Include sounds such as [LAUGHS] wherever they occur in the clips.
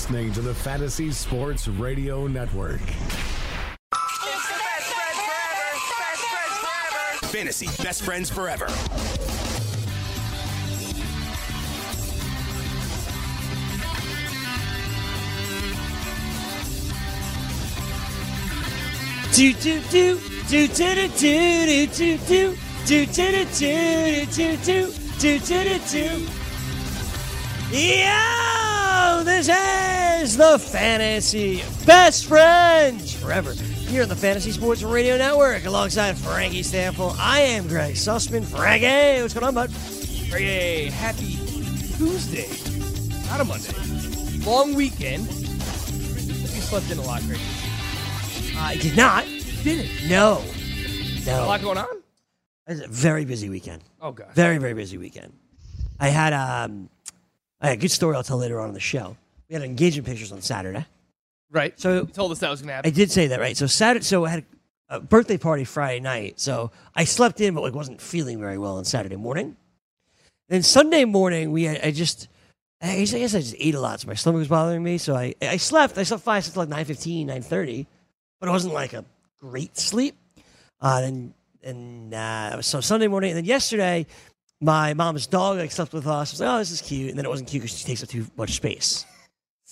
You're listening to the Fantasy Sports Radio Network. Fantasy Best Friends Forever. Do do do do do do do do do do do do do do do do do do do. Yo, this is the Fantasy Best Friends Forever here on the Fantasy Sports Radio Network alongside Frankie Stanfield. I am Greg Sussman. Frankie, what's going on, bud? Hey, happy Tuesday. Not a Monday. Long weekend. You slept in a lot, Greg. I did not. Did it? No. No. A lot going on? It was a very busy weekend. Oh, God. Very, very busy weekend. I had um, I had a good story I'll tell later on in the show. We had engagement pictures on Saturday. Right. So You told us that was going to happen. I did say that, right? So Saturday, so I had a birthday party Friday night. So I slept in, but like wasn't feeling very well on Saturday morning. Then Sunday morning, we had, I just I guess, I guess I just ate a lot, so my stomach was bothering me. So I I slept. I slept fine until like 9.15, 9.30, but it wasn't like a great sleep. Uh, then and uh, so Sunday morning, and then yesterday, my mom's dog like slept with us. I was like, oh, this is cute, and then it wasn't cute because she takes up too much space.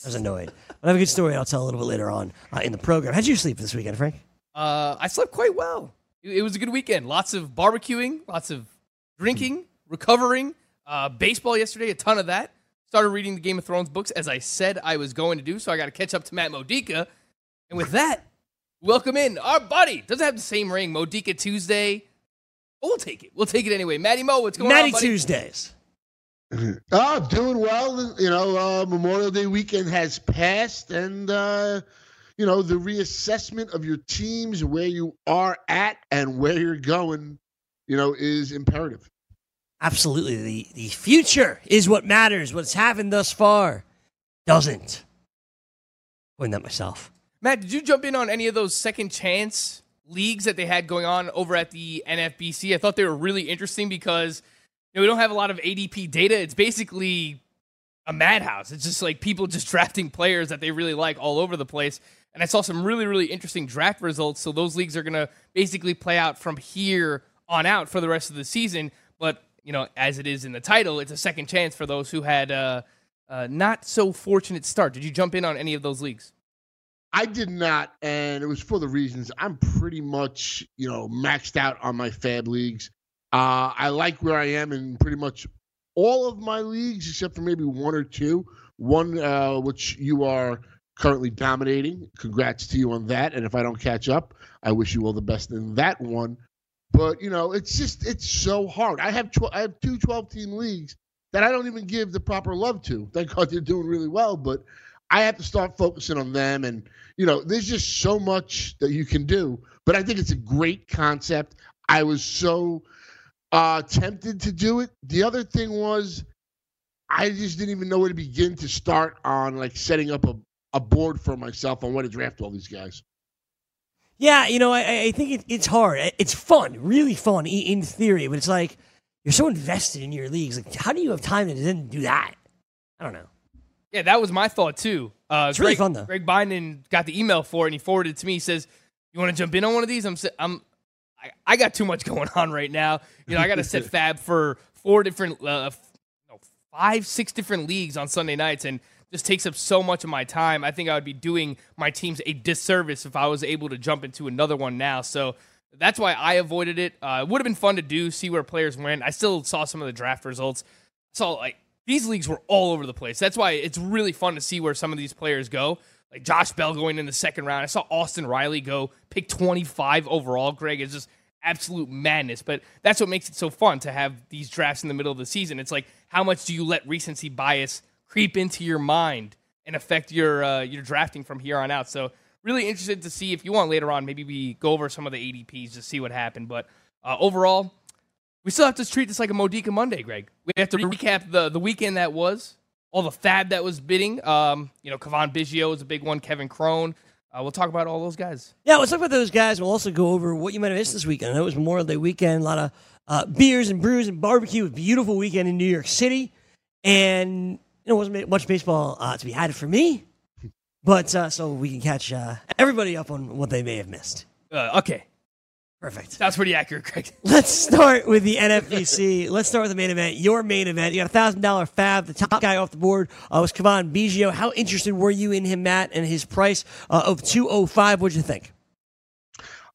I was annoyed. But I have a good story I'll tell a little bit later on uh, in the program. How'd you sleep this weekend, Frank? Uh, I slept quite well. It, was a good weekend. Lots of barbecuing, lots of drinking, recovering. Uh, baseball yesterday, a ton of that. Started reading the Game of Thrones books as I said I was going to do, so I got to catch up to Matt Modica. And with that, welcome in our buddy. Doesn't have the same ring, Modica Tuesday. But we'll take it. We'll take it anyway. Matty Mo, what's going Matty on, buddy? Tuesdays. Oh, [LAUGHS] doing well. You know, uh, Memorial Day weekend has passed, and uh, you know the reassessment of your teams, where you are at, and where you're going, you know, is imperative. Absolutely. The, the future is what matters. What's happened thus far doesn't. Coined that myself. Matt, did you jump in on any of those second chance leagues that they had going on over at the NFBC? I thought they were really interesting because you know, we don't have a lot of ADP data. It's basically a madhouse. It's just like people just [LAUGHS] drafting players that they really like all over the place. And I saw some really, really interesting draft results. So those leagues are going to basically play out from here on out for the rest of the season. But, you know, as it is in the title, it's a second chance for those who had uh, uh, not so fortunate start. Did you jump in on any of those leagues? I did not, and it was for the reasons I'm pretty much, you know, maxed out on my fab leagues. Uh, I like where I am in pretty much all of my leagues, except for maybe one or two. One uh, which you are currently dominating. Congrats to you on that. And if I don't catch up, I wish you all the best in that one. But you know, it's just it's so hard. I have tw- I have two 12 team leagues that I don't even give the proper love to. Thank God they're doing really well, but I have to start focusing on them. And, you know, there's just so much that you can do. But I think it's a great concept. I was so uh, tempted to do it. The other thing was, I just didn't even know where to begin to start on like setting up a, a board for myself on where to draft all these guys. Yeah, you know, I, I think it, it's hard. It's fun, really fun in theory, but it's like you're so invested in your leagues. Like, how do you have time to then do that? I don't know. Yeah, that was my thought too. Uh, It's really fun, though. Greg Biden got the email for it and he forwarded it to me. He says, "You want to jump in on one of these?" I'm, I'm, I, I got too much [LAUGHS] going on right now. You know, I got to set [LAUGHS] Fab for four different, uh, five, six different leagues on Sunday nights, and just takes up so much of my time. I think I would be doing my teams a disservice if I was able to jump into another one now. So. That's why I avoided it. Uh, it would have been fun to do, see where players went. I still saw some of the draft results. Saw like these leagues were all over the place. That's why it's really fun to see where some of these players go. Like Josh Bell going in the second round. I saw Austin Riley go pick 25 overall. Greg is just absolute madness. But that's what makes it so fun to have these drafts in the middle of the season. It's like how much do you let recency bias creep into your mind and affect your uh, your drafting from here on out. So really interested to see if you want later on. Maybe we go over some of the ADPs to see what happened. But uh, overall, we still have to treat this like a Modica Monday, Greg. We have to recap the the weekend that was, all the fab that was bidding. Um, you know, Cavan Biggio is a big one. Kevin Cron. Uh, we'll talk about all those guys. Yeah, let's talk about those guys. We'll also go over what you might have missed this weekend. I know it was Memorial Day weekend, a lot of uh, beers and brews and barbecue. A beautiful weekend in New York City, and you know, wasn't much baseball uh, to be had for me, but uh, so we can catch uh, everybody up on what they may have missed. Uh, okay, Perfect. that's pretty accurate, Craig. [LAUGHS] Let's start with the NFBC. Let's start with the main event. Your main event. You got a thousand dollar fab. The top guy off the board uh, was Cavan Biggio. How interested were you in him, Matt, and his price uh, of two oh five? What'd you think?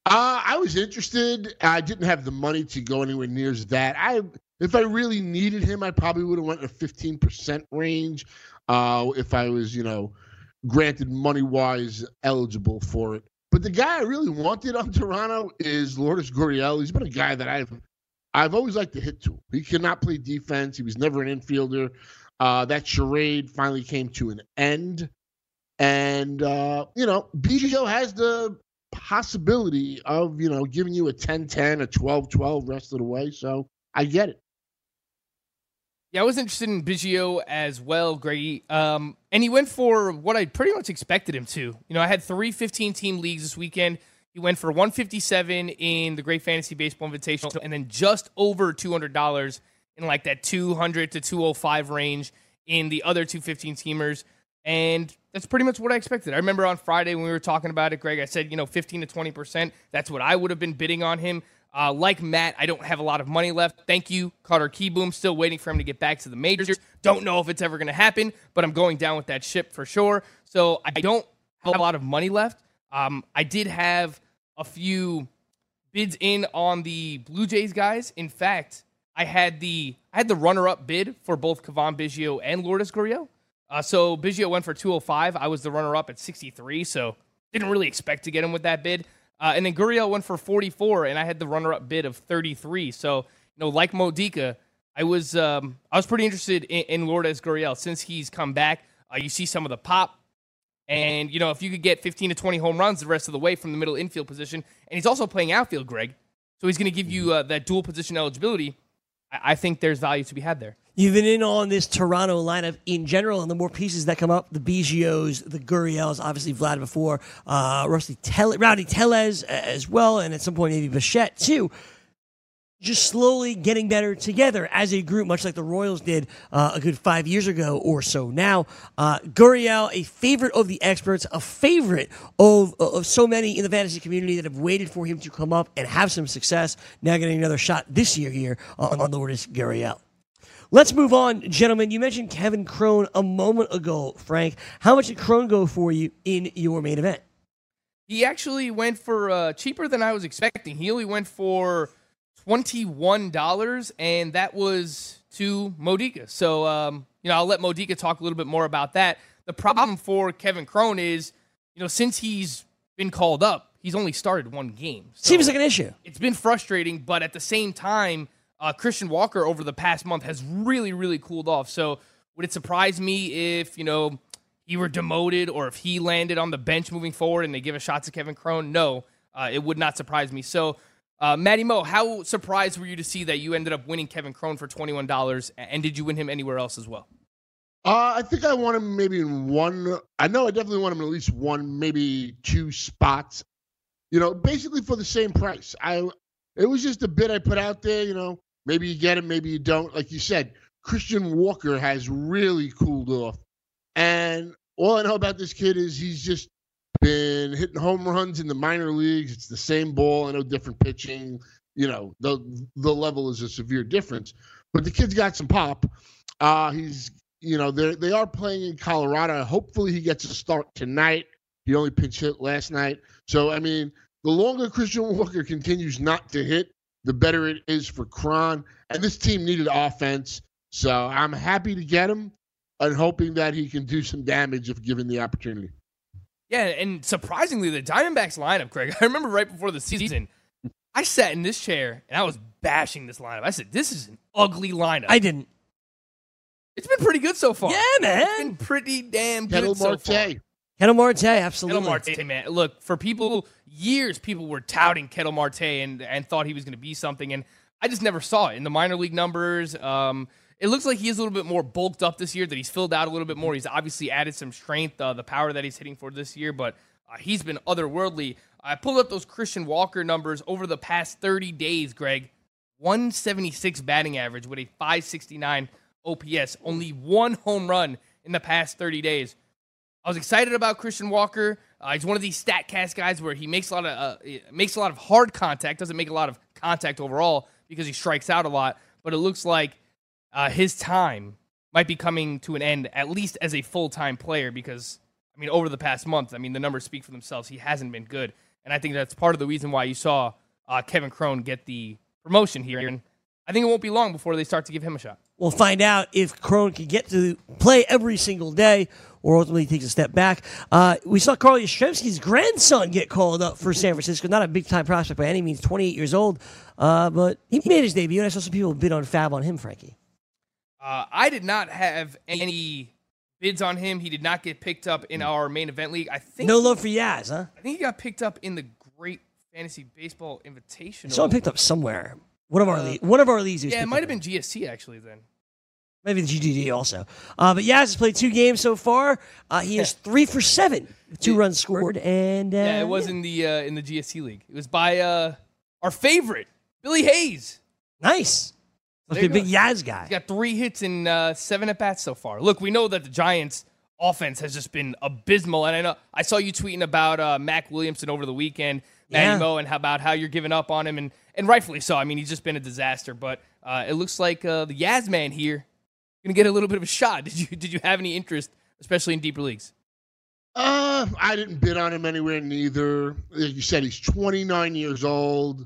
Uh, I was interested. I didn't have the money to go anywhere near that. I, if I really needed him, I probably would have went in a fifteen percent range. Uh, if I was, you know, granted money wise eligible for it. But the guy I really wanted on Toronto is Lourdes Gurriel. He's been a guy that I've I've always liked to hit to. He cannot play defense. He was never an infielder. Uh, that charade finally came to an end. And uh, you know, Biggio has the possibility of, you know, giving you a 10-10, a 12-12 rest of the way. So I get it. Yeah, I was interested in Biggio as well, Greggy. Um, and he went for what I pretty much expected him to. You know, I had three 15 team leagues this weekend. He went for 157 in the Great Fantasy Baseball Invitational and then just over $200 in like that 200 to 205 range in the other two 15 teamers. And that's pretty much what I expected. I remember on Friday when we were talking about it, Greg, I said, you know, 15 to 20%. That's what I would have been bidding on him. Uh, like Matt, I don't have a lot of money left. Thank you, Carter Kieboom. Still waiting for him to get back to the majors. Don't know if it's ever going to happen, but I'm going down with that ship for sure. So I don't have a lot of money left. Um, I did have a few bids in on the Blue Jays guys. In fact, I had the I had the runner up bid for both Cavan Biggio and Lourdes Gurriel. Uh, so Biggio went for 205. I was the runner up at 63. So didn't really expect to get him with that bid. Uh, and then Gurriel went for 44, and I had the runner-up bid of 33. So, you know, like Modica, I was um, I was pretty interested in, in Lourdes Gurriel since he's come back. Uh, you see some of the pop, and you know if you could get 15 to 20 home runs the rest of the way from the middle infield position, and he's also playing outfield, Greg. So he's going to give you uh, that dual position eligibility. I, I think there's value to be had there. You've been in on this Toronto lineup in general, and the more pieces that come up, the Biggios, the Gurriels, obviously Vlad before, uh, Rusty Rowdy Tellez as well, and at some point maybe Bichette too. Just slowly getting better together as a group, much like the Royals did uh, a good five years ago or so. Now, uh, a favorite of the experts, a favorite of of so many in the fantasy community that have waited for him to come up and have some success. Now getting another shot this year here on, on Lourdes Gurriel. Let's move on, gentlemen. You mentioned Kevin Cron a moment ago, Frank. How much did Cron go for you in your main event? He actually went for uh, cheaper than I was expecting. He only went for twenty-one dollars, and that was to Modica. So, um, you know, I'll let Modica talk a little bit more about that. The problem for Kevin Cron is, you know, since he's been called up, he's only started one game. So Seems like an issue. it's been frustrating, but at the same time, uh, Christian Walker over the past month has really, really cooled off. So would it surprise me if you know he were demoted or if he landed on the bench moving forward and they give a shot to Kevin Cron? No, uh, it would not surprise me. So. Uh, Matty Mo, how surprised were you to see that you ended up winning Kevin Cron for twenty one dollars, and did you win him anywhere else as well? Uh, I think I want him maybe in one. I know I definitely want him in at least one, maybe two spots. You know, basically for the same price. I it was just a bid I put out there. You know, maybe you get him, maybe you don't. Like you said, Christian Walker has really cooled off, and all I know about this kid is he's just been hitting home runs in the minor leagues. It's the same ball. I know different pitching. You know, the the level is a severe difference, but the kid's got some pop. Uh, he's you know they they are playing in Colorado. Hopefully he gets a start tonight. He only pinch hit last night, so I mean the longer Christian Walker continues not to hit, the better it is for Cron. And this team needed offense, so I'm happy to get him and hoping that he can do some damage if given the opportunity. Yeah, and surprisingly, the Diamondbacks lineup, Craig. [LAUGHS] I remember right before the season, I sat in this chair and I was bashing this lineup. I said, "This is an ugly lineup." I didn't. It's been pretty good so far. Yeah, It's man. been pretty damn good Ketel so far. Ketel Marte, absolutely. Ketel Marte, man. Look, for people, years people were touting Ketel Marte and, and thought he was going to be something, and I just never saw it in the minor league numbers. Um, it looks like he is a little bit more bulked up this year, that he's filled out a little bit more. He's obviously added some strength, uh, the power that he's hitting for this year, but uh, he's been otherworldly. I pulled up those Christian Walker numbers over the past 30 days, Greg. 176 batting average with a 569 OPS, only one home run in the past 30 days. I was excited about Christian Walker. Uh, he's one of these Statcast guys where he makes a lot of uh, makes a lot of hard contact, doesn't make a lot of contact overall because he strikes out a lot. But it looks like uh, his time might be coming to an end, at least as a full time player. Because I mean, over the past month, I mean, the numbers speak for themselves. He hasn't been good, and I think that's part of the reason why you saw uh, Kevin Cron get the promotion here. And I think it won't be long before they start to give him a shot. We'll find out if Cron can get to play every single day or ultimately takes a step back. Uh, we saw Carl Yastrzemski's grandson get called up for San Francisco. Not a big time prospect by any means, 28 years old, uh, but he made his debut, and I saw some people bid on Fab on him, Frankie. Uh, I did not have any bids on him. He did not get picked up in our main event league. I think No love for Yaz, huh? I think he got picked up in the Great Fantasy Baseball Invitational. Someone picked up somewhere. One of our le- one of our leagues. Uh, Yeah, it might have been GST actually. Then Maybe the GDD also. Uh, but Yaz has played two games so far. Uh, he is [LAUGHS] three for seven, with two runs scored, and uh, yeah, it was in the uh, in the GST league. It was by uh, our favorite Billy Hayes. nice. Must be a big go. Yaz guy. He's got three hits in uh, seven at bats so far. Look, we know that the Giants' offense has just been abysmal, and I know I saw you tweeting about uh, Mac Williamson over the weekend, Matty Yeah. Mo, and how about how you're giving up on him, and and rightfully so. I mean, he's just been a disaster, but uh, it looks like uh, the Yaz man here gonna get a little bit of a shot. Did you did you have any interest, especially in deeper leagues? Uh, I didn't bid on him anywhere neither. Like you said, he's 29 years old.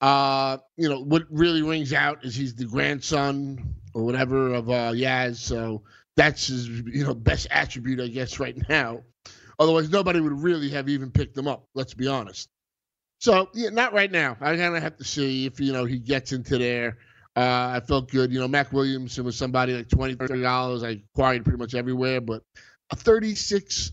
Uh, you know what really rings out is he's the grandson or whatever of uh Yaz. So that's his you know best attribute, I guess, right now. Otherwise, nobody would really have even picked him up. Let's be honest. So yeah, not right now. I kind of have to see if you know he gets into there. Uh, I felt good. You know, Mac Williamson was somebody like 20 dollars. $30 I acquired pretty much everywhere, but a 36.2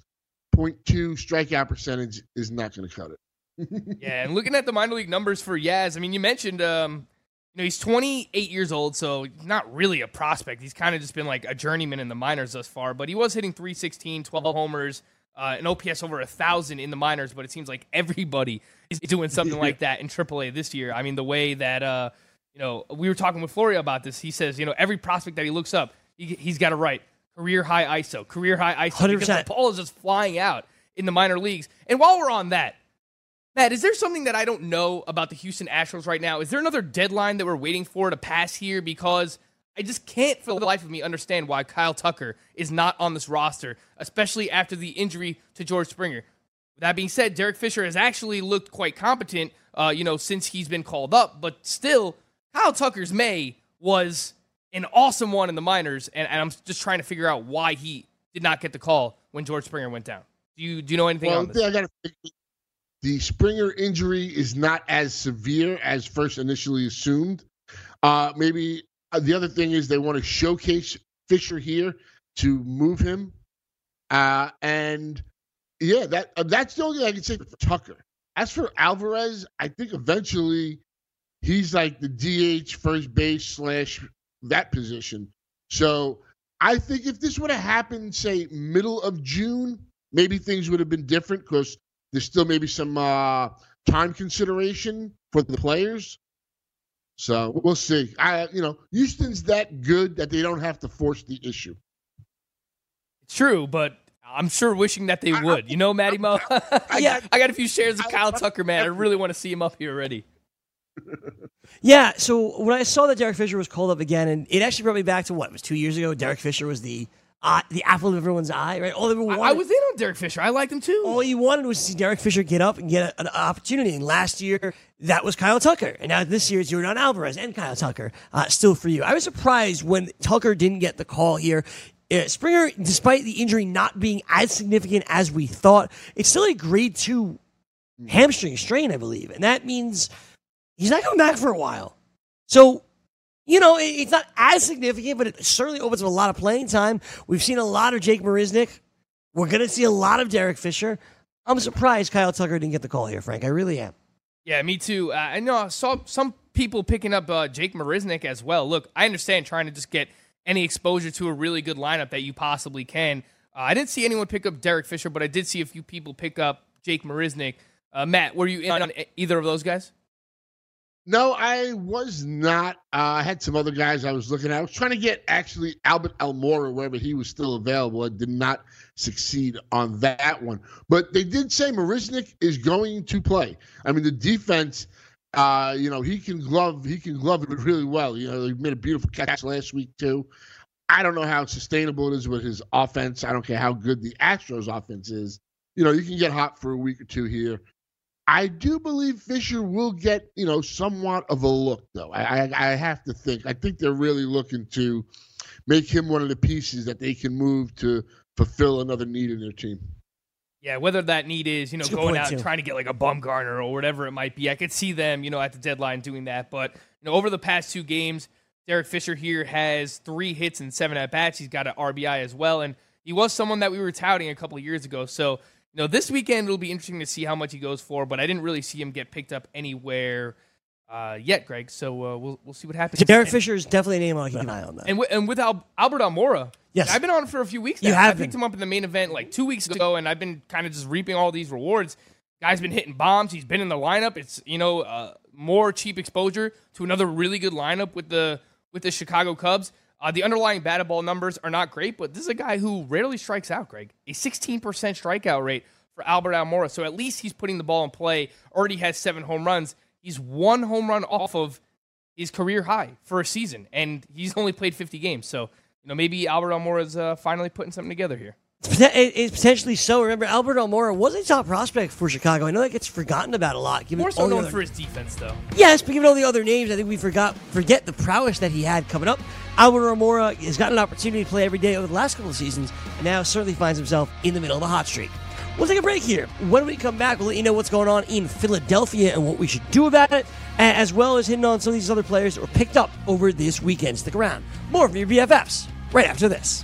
strikeout percentage is not going to cut it. [LAUGHS] Yeah, and looking at the minor league numbers for Yaz, I mean, you mentioned, um, you know, he's 28 years old, so not really a prospect. He's kind of just been like a journeyman in the minors thus far, but he was hitting 316, 12 homers, uh, an OPS over a thousand in the minors. But it seems like everybody is doing something [LAUGHS] like that in AAA this year. I mean, the way that, uh, you know, we were talking with Florio about this. He says, you know, every prospect that he looks up, he, he's got to write career high ISO, career high ISO, because 100%. the ball is just flying out in the minor leagues. And while we're on that, Matt, is there something that I don't know about the Houston Astros right now? Is there another deadline that we're waiting for to pass here? Because I just can't, for the life of me, understand why Kyle Tucker is not on this roster, especially after the injury to George Springer. That being said, Derek Fisher has actually looked quite competent, uh, you know, since he's been called up. But still, Kyle Tucker's May was an awesome one in the minors, and, and I'm just trying to figure out why he did not get the call when George Springer went down. Do you do you know anything Well, on the this? I got to the Springer injury is not as severe as first initially assumed. Uh, maybe uh, the other thing is they want to showcase Fisher here to move him, uh, and yeah, that uh, that's the only thing I can say for Tucker. As for Alvarez, I think eventually he's like the DH first base slash that position. So I think if this would have happened, say middle of June, maybe things would have been different because there's still maybe some uh, time consideration for the players. So we'll see. I, you know, Houston's that good that they don't have to force the issue. It's true, but I'm sure wishing that they I- would. You know, Matty Mo? [LAUGHS] Yeah, I got a few shares of Kyle Tucker, man. I really want to see him up here already. Yeah, so when I saw that Derek Fisher was called up again, and it actually brought me back to what it was two years ago. Derek Fisher was the uh, the apple of everyone's eye, right? All everyone I, wanted, I was in on Derek Fisher. I liked him too. all you wanted was to see Derek Fisher get up and get a, an opportunity. And last year, that was Kyle Tucker, and now this year it's Yordan Alvarez and Kyle Tucker. Uh, still for you, I was surprised when Tucker didn't get the call here. Uh, Springer, despite the injury not being as significant as we thought, it's still a grade two hamstring strain, I believe, and that means he's not coming back for a while. So You know, it- it's not as significant, but it certainly opens up a lot of playing time. We've seen a lot of Jake Marisnick. We're going to see a lot of Derek Fisher. I'm surprised Kyle Tucker didn't get the call here, Frank. I really am. Yeah, me too. Uh, I know I saw some people picking up uh, Jake Marisnick as well. Look, I understand trying to just get any exposure to a really good lineup that you possibly can. Uh, I didn't see anyone pick up Derek Fisher, but I did see a few people pick up Jake Marisnick. Uh, Matt, were you in on either of those guys? No, I was not. Uh, I had some other guys I was looking at. I was trying to get actually Albert Almora wherever he was still available. I did not succeed on that one. But they did say Marisnick is going to play. I mean, the defense, uh, you know, he can glove he can glove it really well. You know, he made a beautiful catch last week too. I don't know how sustainable it is with his offense. I don't care how good the Astros offense is. You know, you can get hot for a week or two here. I do believe Fisher will get, you know, somewhat of a look, though. I, I, I have to think. I think they're really looking to make him one of the pieces that they can move to fulfill another need in their team. Yeah, whether that need is, you know, That's going point, out and trying to get like a Bumgarner or whatever it might be. I could see them, you know, at the deadline doing that. But, you know, over the past two games, Derek Fisher here has three hits and seven at bats. He's got an RBI as well. And he was someone that we were touting a couple of years ago. So, you know, this weekend it'll be interesting to see how much he goes for, but I didn't really see him get picked up anywhere uh, yet, Greg. So uh, we'll, we'll see what happens. Derek Fisher is definitely a name I'll keep an eye on. That. and with, and with Al- Albert Almora, Yes. I've been on for a few weeks. You have I picked been. him up in the main event like two weeks ago, and I've been kind of just reaping all these rewards. Guy's been hitting bombs. He's been in the lineup. It's you know uh, more cheap exposure to another really good lineup with the with the Chicago Cubs. Uh, the underlying batted ball numbers are not great, but this is a guy who rarely strikes out. Greg, a 16% strikeout rate for Albert Almora. So at least he's putting the ball in play. Already has seven home runs. He's one home run off of his career high for a season, and he's only played 50 games. So, you know, maybe Albert Almora's uh, finally putting something together here. It's poten- it- It's potentially so. Remember, Albert Almora was a top prospect for Chicago. I know that gets forgotten about a lot. Given More so known other- for his defense, though. Yes, but given all the other names, I think we forgot forget the prowess that he had coming up. Albert Almora has gotten an opportunity to play every day over the last couple of seasons, and now certainly finds himself in the middle of a hot streak. We'll take a break here. When we come back, we'll let you know what's going on in Philadelphia and what we should do about it, as well as hitting on some of these other players that were picked up over this weekend. Stick around. More from your BFFs right after this.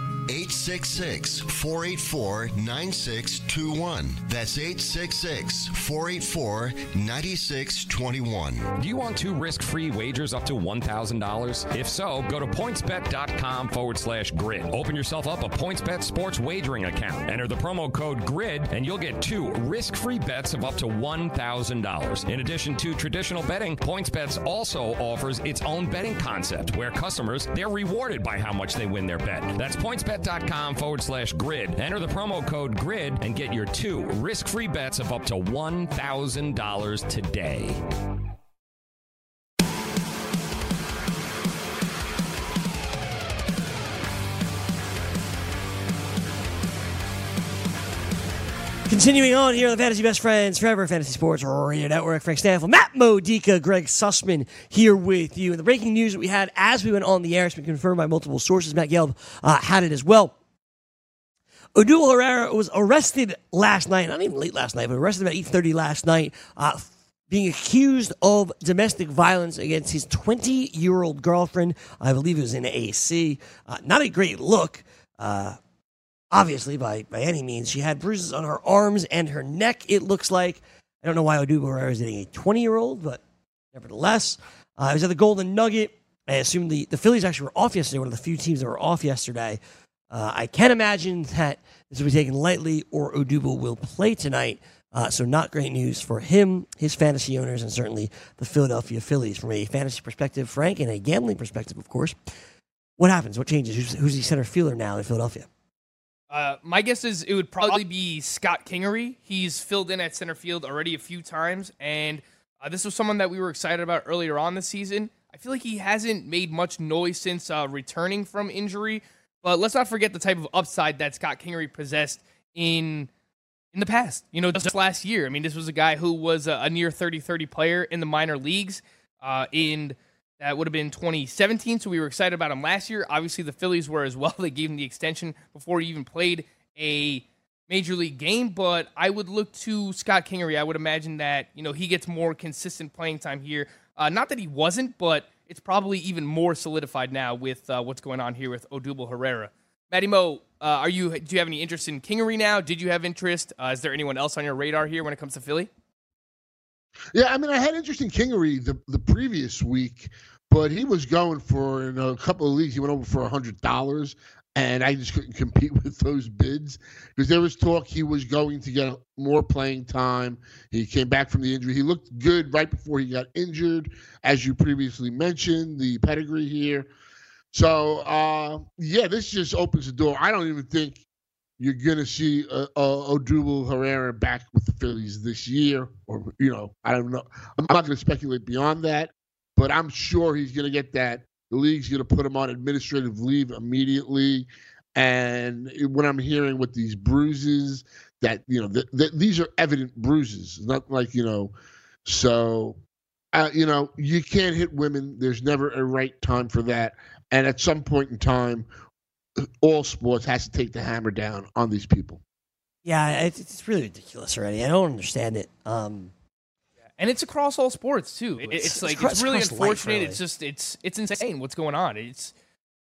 866 484 9621. That's 866 484 9621. Do you want two risk free wagers up to $1,000? If so, go to pointsbet.com forward slash grid. Open yourself up a PointsBet sports wagering account. Enter the promo code GRID and you'll get two risk free bets of up to $1,000. In addition to traditional betting, PointsBets also offers its own betting concept where customers, they're rewarded by how much they win their bet. That's pointsbet.com forward slash grid. Enter the promo code GRID and get your two risk free bets of up to $1,000 today. Continuing on here on the Fantasy Best Friends Forever Fantasy Sports Radio Network, Frank Stanfield, Matt Modica, Greg Sussman here with you. And the breaking news that we had as we went on the air has been confirmed by multiple sources. Matt Gelb uh, had it as well. Odubel Herrera was arrested last night, not even late last night, but arrested about 8.30 last night, uh, being accused of domestic violence against his 20-year-old girlfriend. I believe it was in AC. Uh, not a great look. Obviously, by, by any means. She had bruises on her arms and her neck, it looks like. I don't know why Odubel Herrera is dating a 20 year old, but nevertheless. Uh, I was at the Golden Nugget. I assume the, the Phillies actually were off yesterday, one of the few teams that were off yesterday. Uh, I can't imagine that this will be taken lightly or Odubel will play tonight. Uh, so, not great news for him, his fantasy owners, and certainly the Philadelphia Phillies. From a fantasy perspective, Frank, and a gambling perspective, of course. What happens? What changes? Who's, who's the center fielder now in Philadelphia? Uh, my guess is it would probably be Scott Kingery. He's filled in at center field already a few times, and uh, this was someone that we were excited about earlier on the season. I feel like he hasn't made much noise since uh, returning from injury, but let's not forget the type of upside that Scott Kingery possessed in in the past. You know, just last year. I mean, this was a guy who was a, a near 30-30 player in the minor leagues. Uh, in that would have been 2017, so we were excited about him last year. Obviously, the Phillies were as well. [LAUGHS] They gave him the extension before he even played a major league game. But I would look to Scott Kingery. I would imagine that you know he gets more consistent playing time here. Uh, not that he wasn't, but it's probably even more solidified now with uh, what's going on here with Odubel Herrera. Matty Mo, uh, are you? Do you have any interest in Kingery now? Did you have interest? Uh, is there anyone else on your radar here when it comes to Philly? Yeah, I mean, I had interest in Kingery the, the previous week, but he was going for in a couple of leagues. He went over for a hundred dollars, and I just couldn't [LAUGHS] compete with those bids because there was talk he was going to get more playing time. He came back from the injury. He looked good right before he got injured, as you previously mentioned. The pedigree here. So uh, yeah, this just opens the door. I don't even think you're gonna see uh, uh, Odubel Herrera back with the Phillies this year, or you know, I don't know. I'm not gonna speculate beyond that, but I'm sure he's gonna get that. The league's gonna put him on administrative leave immediately. And when I'm hearing with these bruises, that you know, th- th- these are evident bruises, not like you know. So, uh, you know, you can't hit women. There's never a right time for that. And at some point in time, [CLEARS THROAT] all sports has to take the hammer down on these people. Yeah, it's, it's really ridiculous already. I don't understand it. Um, and it's across all sports too. It- It's- It's, it's like across- it's really across life, unfortunate. really. It's just it's it's insane what's going on. It's,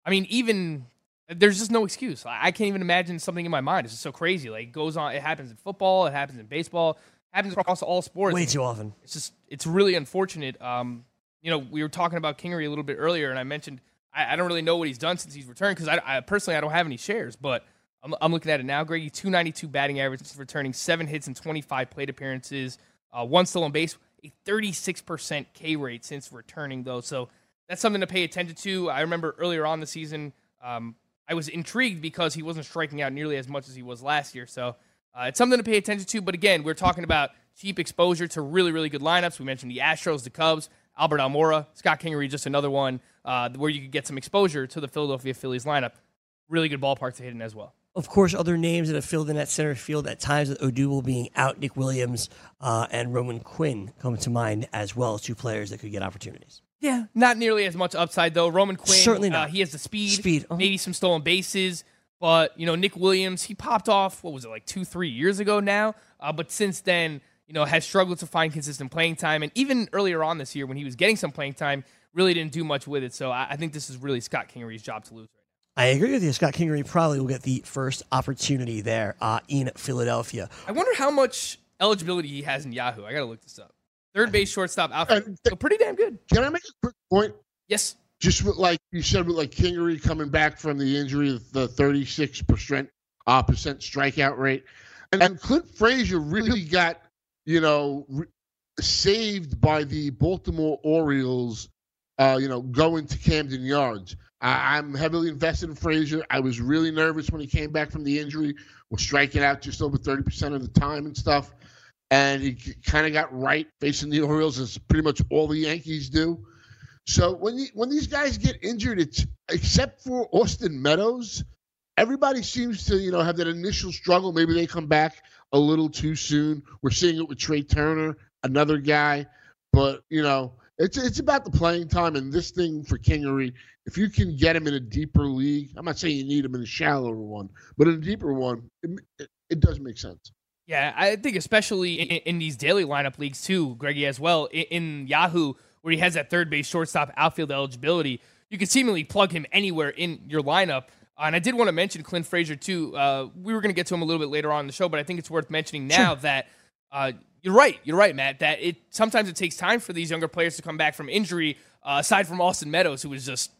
I mean, even there's just no excuse. I I can't even imagine something in my mind. It's just so crazy. Like it goes on. It happens in football. It happens in baseball. It happens across all sports. way too often. It's just it's really unfortunate. Um, you know, we were talking about Kingery a little bit earlier, and I mentioned I, I don't really know what he's done since he's returned because I, I personally I don't have any shares, but I'm, I'm looking at it now. Greggy, 292 batting average, returning seven hits and 25 plate appearances, uh, one stolen base, a 36% K rate since returning though. So that's something to pay attention to. I remember earlier on the season, um, I was intrigued because he wasn't striking out nearly as much as he was last year. So uh, it's something to pay attention to. But again, we're talking about cheap exposure to really, really good lineups. We mentioned the Astros, the Cubs, Albert Almora, Scott Kingery, just another one uh, where you could get some exposure to the Philadelphia Phillies lineup. Really good ballpark to hit in as well. Of course, other names that have filled in at center field at times with Odubel being out, Nick Williams uh, and Roman Quinn come to mind as well as two players that could get opportunities. Yeah, not nearly as much upside though. Roman Quinn, Certainly Uh, not. he has the speed, Speed, uh-huh. maybe some stolen bases, but you know Nick Williams, he popped off. What was it like two, three years ago now? Uh, but since then, you know, has struggled to find consistent playing time, and even earlier on this year when he was getting some playing time, really didn't do much with it. So I, I think this is really Scott Kingery's job to lose. I agree with you. Scott Kingery probably will get the first opportunity there uh, in Philadelphia. I wonder how much eligibility he has in Yahoo. I gotta look this up. Third base, shortstop, outfield. And So pretty damn good. Can I make a quick point? Yes. Just with, like you said, with like Kingery coming back from the injury, the 36 percent uh, percent strikeout rate, and, and Clint Frazier really got you know re- saved by the Baltimore Orioles. Uh, you know, going to Camden Yards. I, I'm heavily invested in Frazier. I was really nervous when he came back from the injury. Was striking out just over 30 percent of the time and stuff. And he kind of got right facing the Orioles, as pretty much all the Yankees do. So when you, when these guys get injured, it's except for Austin Meadows, everybody seems to you know have that initial struggle. Maybe they come back a little too soon. We're seeing it with Trea Turner, another guy, but you know, it's it's about the playing time and this thing for Kingery. If you can get him in a deeper league, I'm not saying you need him in a shallower one, but in a deeper one, it, it, it does make sense. Yeah, I think especially in, in, these daily lineup leagues too, Greggy as well. In, in, Yahoo, where he has that third base, shortstop, outfield eligibility, you can seemingly plug him anywhere in your lineup. Uh, and I did want to mention Clint Frazier too. Uh, we were going to get to him a little bit later on in the show, but I think it's worth mentioning now sure. that uh, you're right. You're right, Matt. That it sometimes it takes time for these younger players to come back from injury. Uh, aside from Austin Meadows, who is just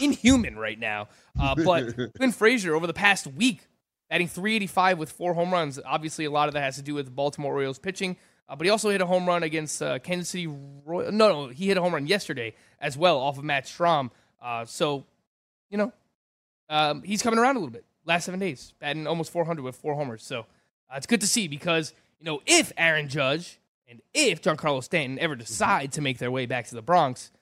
inhuman right now, uh, but [LAUGHS] Clint Frazier over the past week batting 385 with four home runs. Obviously, a lot of that has to do with the Baltimore Orioles pitching. Uh, but he also hit a home run against uh, Kansas City Royal. No, no, he hit a home run yesterday as well off of Matt Strahm. Uh, so, you know, um, he's coming around a little bit. Last seven days, batting almost 400 with four homers. So uh, it's good to see because, you know, if Aaron Judge and if Giancarlo Stanton ever decide to make their way back to the Bronx,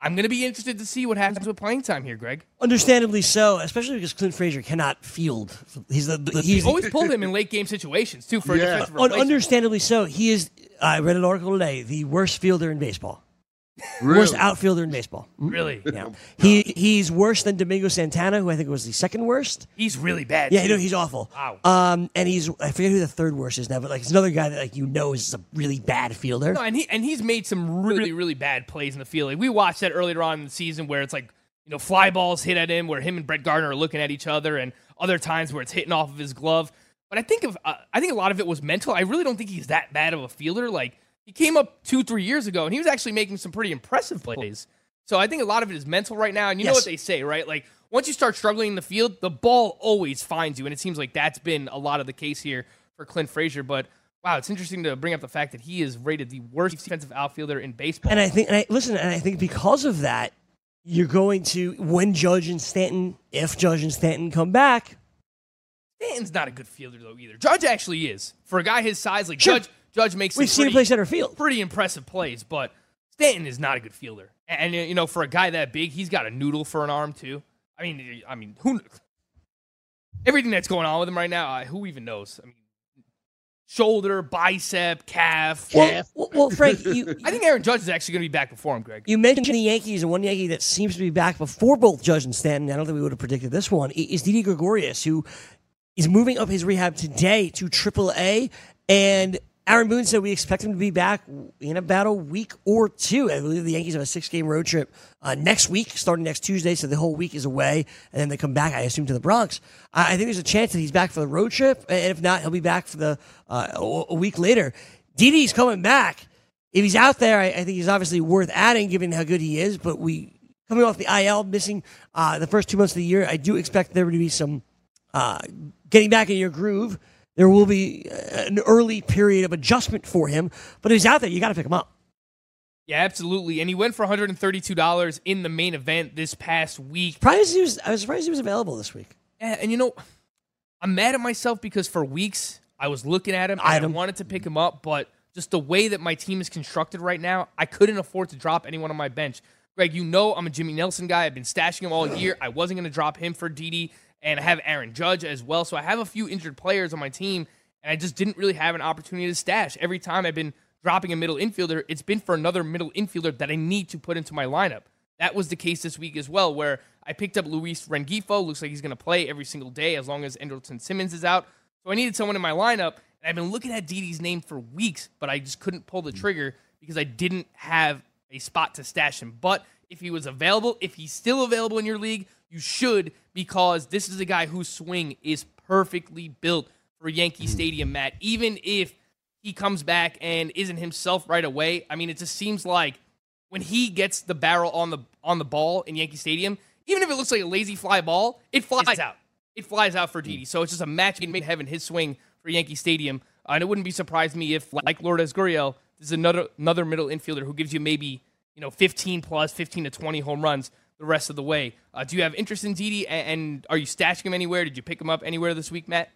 I'm going to be interested to see what happens with playing time here, Greg. Understandably so, especially because Clint Frazier cannot field. He's the, the he's always pulled him in late game situations too for yeah. Un- understandably so. He is. I read an article today. The worst fielder in baseball. Really? Worst outfielder in baseball. Really? Yeah. he he's worse than Domingo Santana, who I think was the second worst. He's really bad. Yeah, you know, he's awful. Wow. Um, and he's I forget who the third worst is now, but like it's another guy that like you know is a really bad fielder. No, and he and he's made some really really bad plays in the field. Like we watched that earlier on in the season where it's like you know fly balls hit at him, where him and Brett Gardner are looking at each other, and other times where it's hitting off of his glove. But I think of uh, I think a lot of it was mental. I really don't think he's that bad of a fielder. Like he came up two, three years ago, and he was actually making some pretty impressive plays. So I think a lot of it is mental right now. And you yes. know what they say, right? Like once you start struggling in the field, the ball always finds you, and it seems like that's been a lot of the case here for Clint Frazier. But wow, it's interesting to bring up the fact that he is rated the worst defensive outfielder in baseball. And I think, and I, listen, and I think because of that, you're going to when Judge and Stanton, if Judge and Stanton come back. Stanton's not a good fielder though either. Judge actually is for a guy his size. Like sure. Judge, Judge makes we've seen pretty, him play center field, pretty impressive plays, but Stanton is not a good fielder. And, and you know, for a guy that big, he's got a noodle for an arm too. I mean, I mean, who? Everything that's going on with him right now, who even knows? I mean, shoulder, bicep, calf. Well, well, well Frank, you, [LAUGHS] I think Aaron Judge is actually going to be back before him, Greg. You mentioned the Yankees, and one Yankee that seems to be back before both Judge and Stanton. I don't think we would have predicted this one. Is Didi Gregorius, who is moving up his rehab today to AAA, and Aaron Boone said we expect him to be back in about a week or two. I believe the Yankees have a six game road trip uh, next week, starting next Tuesday, so the whole week is away, and then they come back, I assume, to the Bronx. I think there's a chance that he's back for the road trip, and if not, he'll be back for the uh, a week later. Didi's coming back. If he's out there, I, I, think he's obviously worth adding, given how good he is. But we coming off the IL, missing uh, the first two months of the year, I do expect there to be some uh, getting back in your groove there will be uh, an early period of adjustment for him, but he's out there. You got to pick him up. Yeah, absolutely. And he went for $132 in the main event this past week. Surprised he was, I was surprised he was available this week. Yeah, and you know, I'm mad at myself because for weeks I was looking at him I wanted to pick him up, but just the way that my team is constructed right now, I couldn't afford to drop anyone on my bench. Greg, you know I'm a Jimmy Nelson guy. I've been stashing him all year. I wasn't going to drop him for Didi and I have Aaron Judge as well. So I have a few injured players on my team, and I just didn't really have an opportunity to stash. Every time I've been dropping a middle infielder, it's been for another middle infielder that I need to put into my lineup. That was the case this week as well, where I picked up Luis Rengifo. Looks like he's going to play every single day as long as Andrelton Simmons is out. So I needed someone in my lineup. And I've been looking at Didi's name for weeks, but I just couldn't pull the hmm. trigger because I didn't have a spot to stash him. But if he was available, if he's still available in your league, you should because this is a guy whose swing is perfectly built for Yankee mm-hmm. Stadium, Matt. Even if he comes back and isn't himself right away, I mean, it just seems like when he gets the barrel on the on the ball in Yankee Stadium, even if it looks like a lazy fly ball, it flies out. It flies out for Didi. So it's just a match made in heaven, his swing for Yankee Stadium. Uh, and it wouldn't be surprised me if, like Lourdes Gurriel, this is another another middle infielder who gives you maybe you know 15 plus, 15 to 20 home runs the rest of the way. Uh, do you have interest in Didi, and, are you stashing him anywhere? Did you pick him up anywhere this week, Matt?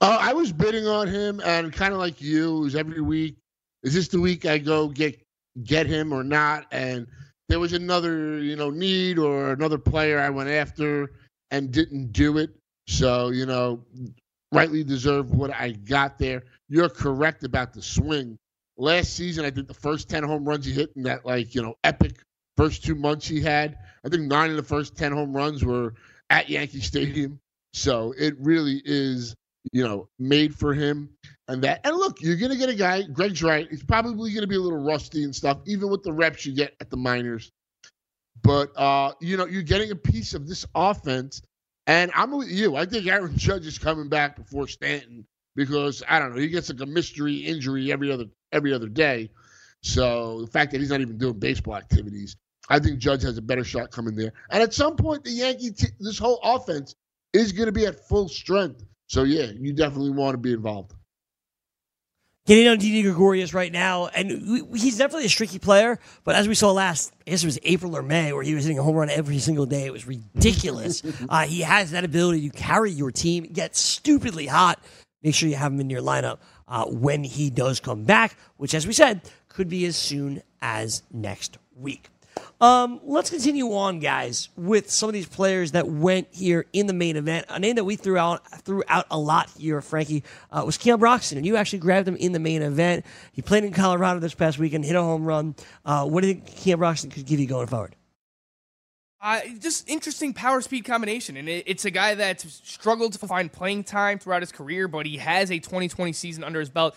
Uh, I was bidding on him, and kind of like you, was every week. Is this the week I go get get him or not? And there was another, you know, need or another player I went after and didn't do it. So you know, rightly deserved what I got there. You're correct about the swing. Last season, I think the first 10 home runs he hit in that, like, you know, epic first two months he had, I think nine of the first 10 home runs were at Yankee Stadium. So it really is, you know, made for him. And that, and look, you're going to get a guy, Greg's right. He's probably going to be a little rusty and stuff, even with the reps you get at the minors. But, uh, you know, you're getting a piece of this offense. And I'm with you. I think Aaron Judge is coming back before Stanton because I don't know. He gets like a mystery injury every other every other day. So the fact that he's not even doing baseball activities, I think Judge has a better shot coming there. And at some point, the Yankee t- this whole offense is going to be at full strength. So yeah, you definitely want to be involved. Getting on Didi Gregorius right now, and we- he's definitely a streaky player. But as we saw last, I guess it was April or May, where he was hitting a home run every single day. It was ridiculous. [LAUGHS] uh, he has that ability to carry your team, get stupidly hot. Make sure you have him in your lineup uh, when he does come back, which, as we said, could be as soon as next week. Um, let's continue on, guys, with some of these players that went here in the main event. A name that we threw out threw out a lot here, Frankie, uh, was Keon Broxton, and you actually grabbed him in the main event. He played in Colorado this past weekend, hit a home run. Uh, what do you think Keon Broxton could give you going forward? Uh, just interesting power speed combination, and it, it's a guy that's struggled to find playing time throughout his career, but he has a 2020 season under his belt.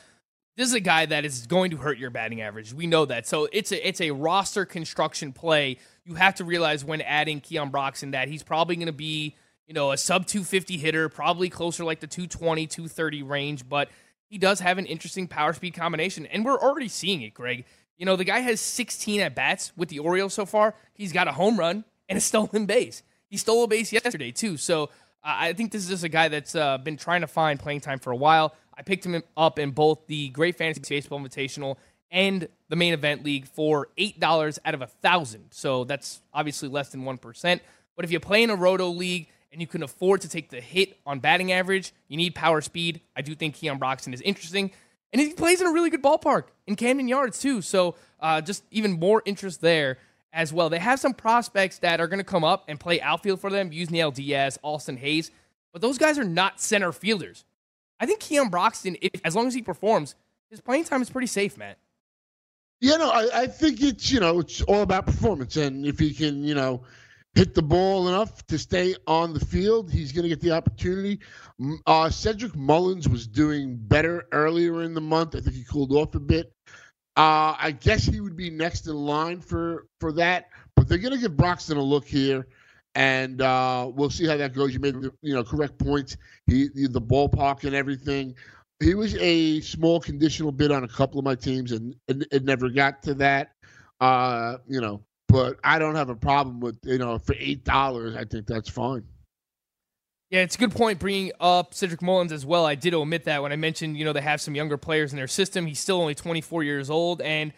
This is a guy that is going to hurt your batting average. We know that, so it's a it's a roster construction play. You have to realize when adding Keon Broxton that he's probably going to be you know a sub 250 hitter, probably closer like the 220 230 range, but he does have an interesting power speed combination, and we're already seeing it, Greg. You know, the guy has 16 at bats with the Orioles so far. He's got a home run and a stolen base. He stole a base yesterday too. So I think this is just a guy that's uh, been trying to find playing time for a while. I picked him up in both the Great Fantasy Baseball Invitational and the main event league for eight dollars out of a thousand. So that's obviously less than one percent. But if you play in a roto league and you can afford to take the hit on batting average, you need power speed. I do think Keon Broxton is interesting. And he plays in a really good ballpark in Camden Yards, too. So uh, just even more interest there as well. They have some prospects that are going to come up and play outfield for them Yusniel Diaz, Austin Hays, but those guys are not center fielders. I think Keon Broxton, if, as long as he performs, his playing time is pretty safe, man. Yeah, no, I, I think it's you know it's all about performance, and if he can you know hit the ball enough to stay on the field, he's going to get the opportunity. Uh, Cedric Mullins was doing better earlier in the month. I think he cooled off a bit. Uh, I guess he would be next in line for for that, but they're going to give Broxton a look here, and uh, we'll see how that goes. You made the you know correct points. He the the ballpark and everything. He was a small conditional bid on a couple of my teams, and it never got to that. Uh, you know, but I don't have a problem with you know for eight dollars. I think that's fine. Yeah, it's a good point bringing up Cedric Mullins as well. I did omit that when I mentioned, you know, they have some younger players in their system. He's still only 24 years old. And,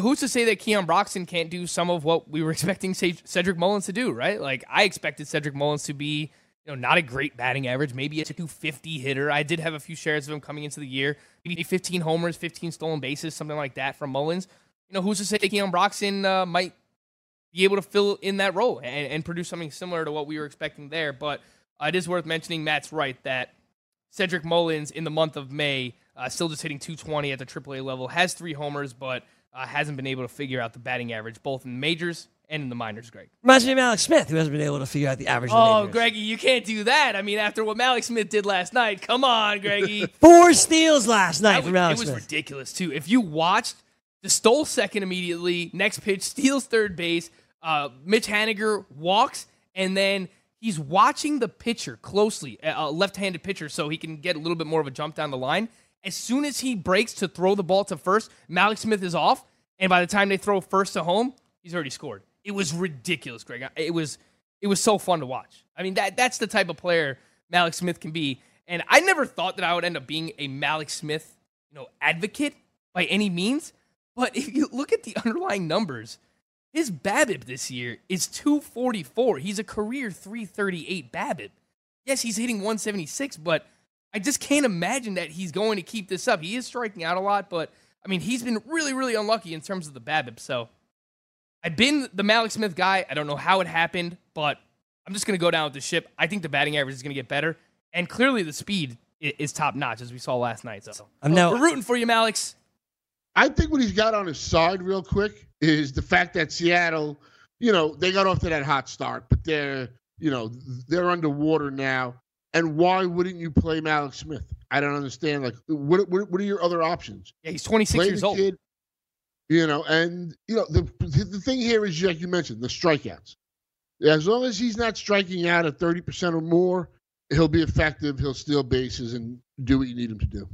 know, who's to say that Keon Broxton can't do some of what we were [LAUGHS] expecting Cedric Mullins to do, right? Like, I expected Cedric Mullins to be, you know, not a great batting average, maybe a 250 hitter. I did have a few shares of him coming into the year. Maybe 15 homers, 15 stolen bases, something like that from Mullins. You know, who's to say that Keon Broxton uh, might be able to fill in that role and, and produce something similar to what we were expecting there. But uh, it is worth mentioning, Matt's right, that Cedric Mullins in the month of May, uh, still just hitting 220 at the AAA level, has three homers, but uh, hasn't been able to figure out the batting average, both in the majors and in the minors, Greg. Reminds me of Mallex Smith, who hasn't been able to figure out the average. in the Oh. Greggy, you can't do that. I mean, after what Mallex Smith did last night, come on, Greggy. [LAUGHS] Four steals last night from Alex it was Smith. ridiculous too. If you watched, the stole second immediately. Next pitch, steals third base. Uh, Mitch Haniger walks, and then he's watching the pitcher closely, a a left-handed pitcher, so he can get a little bit more of a jump down the line. As soon as he breaks to throw the ball to first, Mallex Smith is off, and by the time they throw first to home, he's already scored. It was ridiculous, Greg. It was it was so fun to watch. I mean, that that's the type of player Mallex Smith can be. And I never thought that I would end up being a Mallex Smith, you know, advocate by any means. But if you look at the [LAUGHS] underlying numbers, his BABIP this year is 244. He's a career 338 BABIP. Yes, he's hitting 176, but I just can't imagine that he's going to keep this up. He is striking out a lot, but I mean, he's been really, really unlucky in terms of the BABIP. So I've been the Mallex Smith guy. I don't know how it happened, but I'm just going to go down with the ship. I think the batting average is going to get better, and clearly the speed is top notch as we saw last night. So I'm now- we're rooting for you, Mallex. I think what he's got on his side, real quick, is the fact that Seattle, you know, they got off to that hot start, but they're, you know, they're underwater now. And why wouldn't you play Mallex Smith? I don't understand. Like, what what, what are your other options? Yeah, he's 26 Play years old. kid, you know, and you know the the thing here is like you mentioned the strikeouts. As long as he's not striking out at thirty percent or more, he'll be effective. He'll steal bases and do what you need him to do.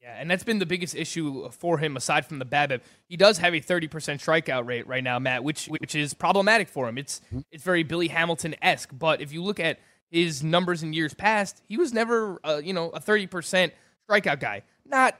Yeah, and that's been the biggest issue for him aside from the BABIP. He does have a 30% strikeout rate right now, Matt, which which is problematic for him. It's mm-hmm. it's very Billy Hamilton-esque, but if you look at his numbers in years past, he was never uh, you know, a 30% strikeout guy. Not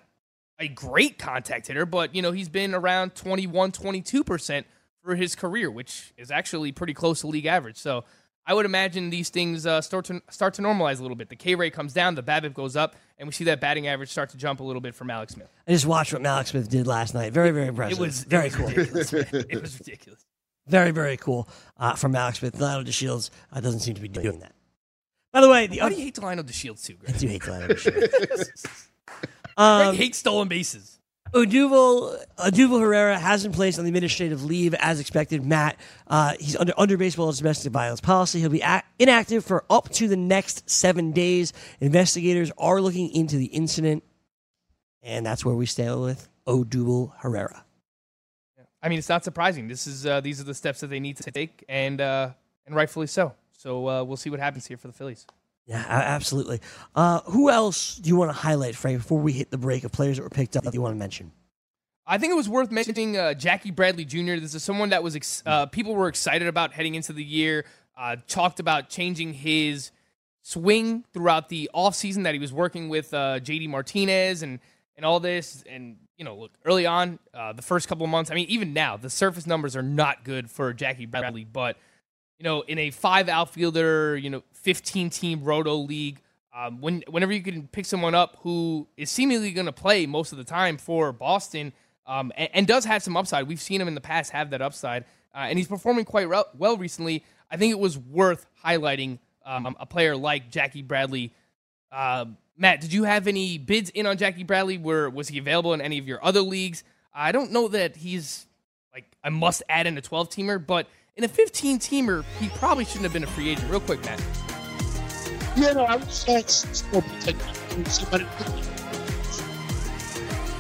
a great contact hitter, but you know, he's been around 21, 22% for his career, which is actually pretty close to league average. So, I would imagine these things uh, start to start to normalize a little bit. The K rate comes down, the BABIP goes up, and we see that batting average start to jump a little bit from Mallex Smith. I just watched what Mallex Smith did last night. Very, very impressive. It was very it [LAUGHS] cool. It was ridiculous. Very, very cool uh, from Mallex Smith. Delino DeShields uh, doesn't seem to be doing that. By the way, the Why other, do you hate Delino DeShields too, I Greg? do hate Delino DeShields. [LAUGHS] Greg um, hates stolen bases. Odubel, Odubel Herrera has been placed on the administrative leave as expected. Matt, uh, he's under under baseball's domestic violence policy. He'll be a- inactive for up to the next seven days. Investigators are looking into the incident, and that's where we stay with Odubel Herrera. I mean, it's not surprising. This is uh, these are the steps that they need to take, and uh, and rightfully so. So uh, we'll see what happens here for the Phillies. Yeah, absolutely. Uh, who else do you want to highlight, Frank, before we hit the break of players that were picked up that you want to mention? I think it was worth mentioning uh, Jackie Bradley Jr. This is someone that was ex- uh, people were excited about heading into the year. Uh, talked about changing his swing throughout the offseason that he was working with uh, JD Martinez and and all this. And you know, look early on, uh, the first couple of months. I mean, even now, the surface numbers are not good for Jackie Bradley. But you know, in a five outfielder, you know, fifteen team roto league. Um, when whenever you can pick someone up who is seemingly going to play most of the time for Boston, um, and, and does have some upside. We've seen him in the past have that upside, uh, and he's performing quite re- well recently. I think it was worth highlighting um, a player like Jackie Bradley. Uh, Matt, did you have any bids in on Jackie Bradley? Were was he available in any of your other leagues? I don't know that he's like I must add in a 12 teamer, but in a 15 teamer, he probably shouldn't have been a free agent. Real quick, Matt. Yeah, no, I would say it's still somebody.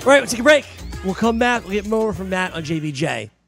All right, we'll take a break. We'll come back. We'll get more from Matt on JBJ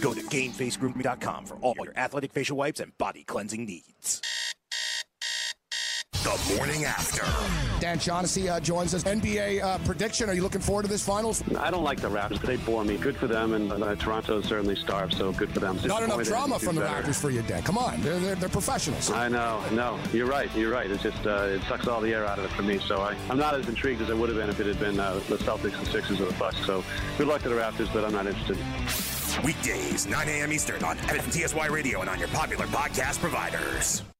Go to GameFaceGrooming.com for all your athletic facial wipes and body cleansing needs. The morning after. Dan Shaughnessy uh, joins us. NBA uh, prediction. Are you looking forward to this finals? I don't like the Raptors. They bore me. Good for them, and uh, Toronto certainly starved, so good for them. Not enough drama from the better. Raptors for you, Dan. Come on, they're they're, they're professionals. I know, no, you're right, you're right. It's just uh, it sucks all the air out of it for me. So I, I'm not as intrigued as I would have been if it had been uh, the Celtics and Sixers or the Bucks. So good luck to the Raptors, but I'm not interested. Weekdays, 9 a.m. Eastern on FNTSY Radio and on your popular podcast providers.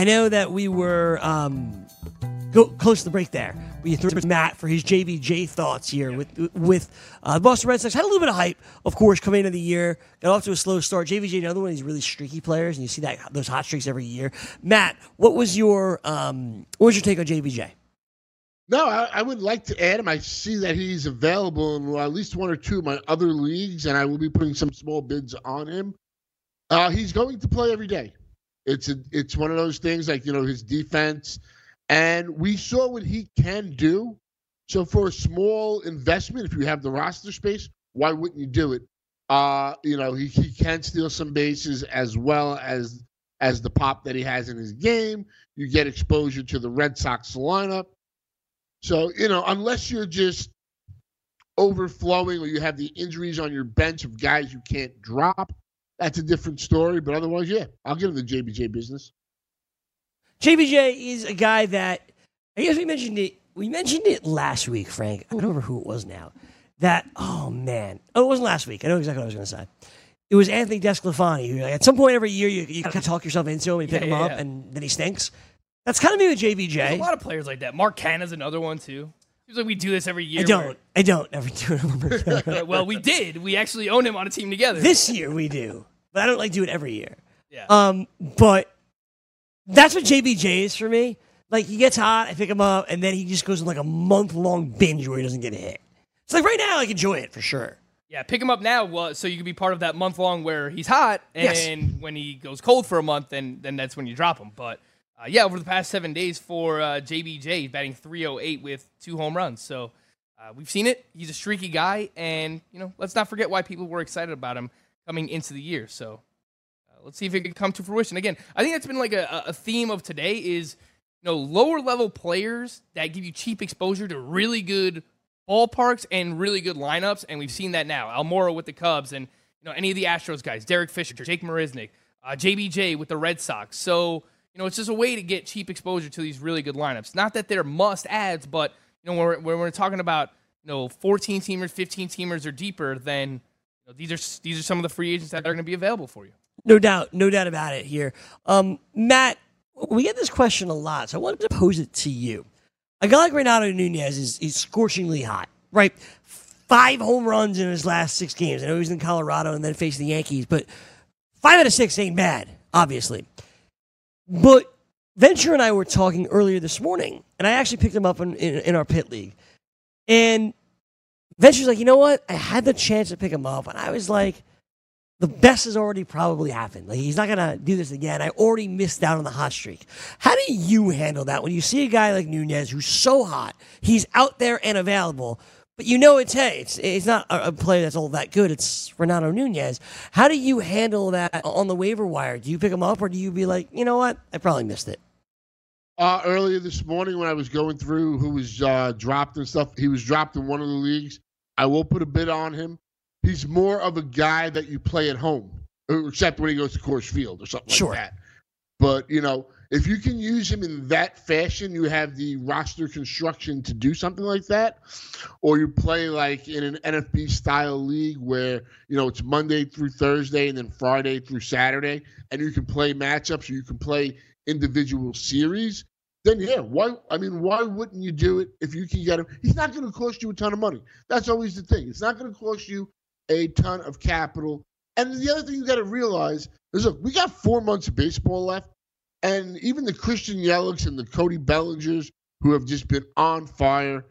I know that we were um, go close to the break there. We threw to Matt for his JBJ thoughts here with with uh, the Boston Red Sox. Had a little bit of hype, of course, coming into the year. Got off to a slow start. JBJ, another one of these really streaky players, and you see that those hot streaks every year. Matt, what was your um, what was your take on JBJ? No, I, I, would like to add him. I see that he's available in at least one or two of my other leagues, and I will be putting some small bids on him. Uh, he's going to play every day. It's a, it's one of those things like you know his defense, and we saw what he can do. So for a small investment, if you have the roster space, why wouldn't you do it? Uh, you know he, he can steal some bases as well as as the pop that he has in his game. You get exposure to the Red Sox lineup. So, you know, unless you're just overflowing or you have the injuries on your bench of guys you can't drop, that's a different story. But otherwise, yeah, I'll give him the JBJ business. JBJ is a guy that I guess we mentioned it. We mentioned it last week, Frank. I don't remember who it was now. That oh man, oh it wasn't last week. I know exactly what I was going to say. It was Anthony DeSclafani. Who, like, at some point every year, you, you kind of talk yourself into him and you pick yeah, him yeah, up, yeah. and then he stinks. That's kind of me with JBJ. There's a lot of players like that. Mark Canha's another one too. Seems like we do this every year. I don't. I don't ever do it. [LAUGHS] well, we did. We actually own him on a team together. This year we do, but I don't like do it every year. Yeah. Um, but that's what JBJ is for me. Like he gets hot, I pick him up, and then he just goes on like a month long binge where he doesn't get hit. It's like right now, I enjoy it for sure. Yeah, pick him up now, well, so you can be part of that month long where he's hot, and yes. when he goes cold for a month, then then that's when you drop him. But uh, yeah, over the past seven days for uh, JBJ, batting 308 with two home runs. So uh, we've seen it. He's a streaky guy, and you know, let's not forget why people were excited about him coming into the year. So uh, let's see if it can come to fruition. Again, I think that's been like a, a theme of today is you know lower level players that give you cheap exposure to really good ballparks and really good lineups, and we've seen that now. Almora with the Cubs, and you know any of the Astros guys, Derek Fisher, Jake Marisnick, uh, JBJ with the Red Sox. So you know, it's just a way to get cheap exposure to these really good lineups. Not that they're must ads, but you know, when we're, when we're talking about you know 14 teamers, 15 teamers or deeper, then you know, these are these are some of the free agents that are going to be available for you. No doubt, no doubt about it. Here, um, Matt, we get this question a lot, so I wanted to pose it to you. A guy like Renato Nunez is is scorchingly hot, right? Five home runs in his last six games. I know he was in Colorado and then faced the Yankees, but five out of six ain't bad, obviously. But Venture and I were talking earlier this morning, and I actually picked him up in, in, in our pit league. And Venture's like, you know what? I had the chance to pick him up, and I was like, the best has already probably happened. Like he's not gonna do this again. I already missed out on the hot streak. How do you handle that when you see a guy like Nunez who's so hot, he's out there and available, but you know it's hey, it's it's not a, player that's all that good. It's Renato Nunez. How do you handle that on the waiver wire? Do you pick him up, or do you be like, you know what, I probably missed it? Uh, earlier this morning when I was going through who was uh, dropped and stuff, he was dropped in one of the leagues. I will put a bid on him. He's more of a guy that you play at home, except when he goes to Coors Field or something sure. like that. But you know, if you can use him in that fashion, you have the roster construction to do something like that, or you play like in an NFB style league where you know it's Monday through Thursday and then Friday through Saturday, and you can play matchups or you can play individual series. Then yeah, why? I mean, why wouldn't you do it if you can get him? He's not going to cost you a ton of money. That's always the thing. It's not going to cost you a ton of capital. And the other thing you got to realize is, look, we got four months of baseball left. And even the Christian Yelichs and the Cody Bellingers, who have just been on fire,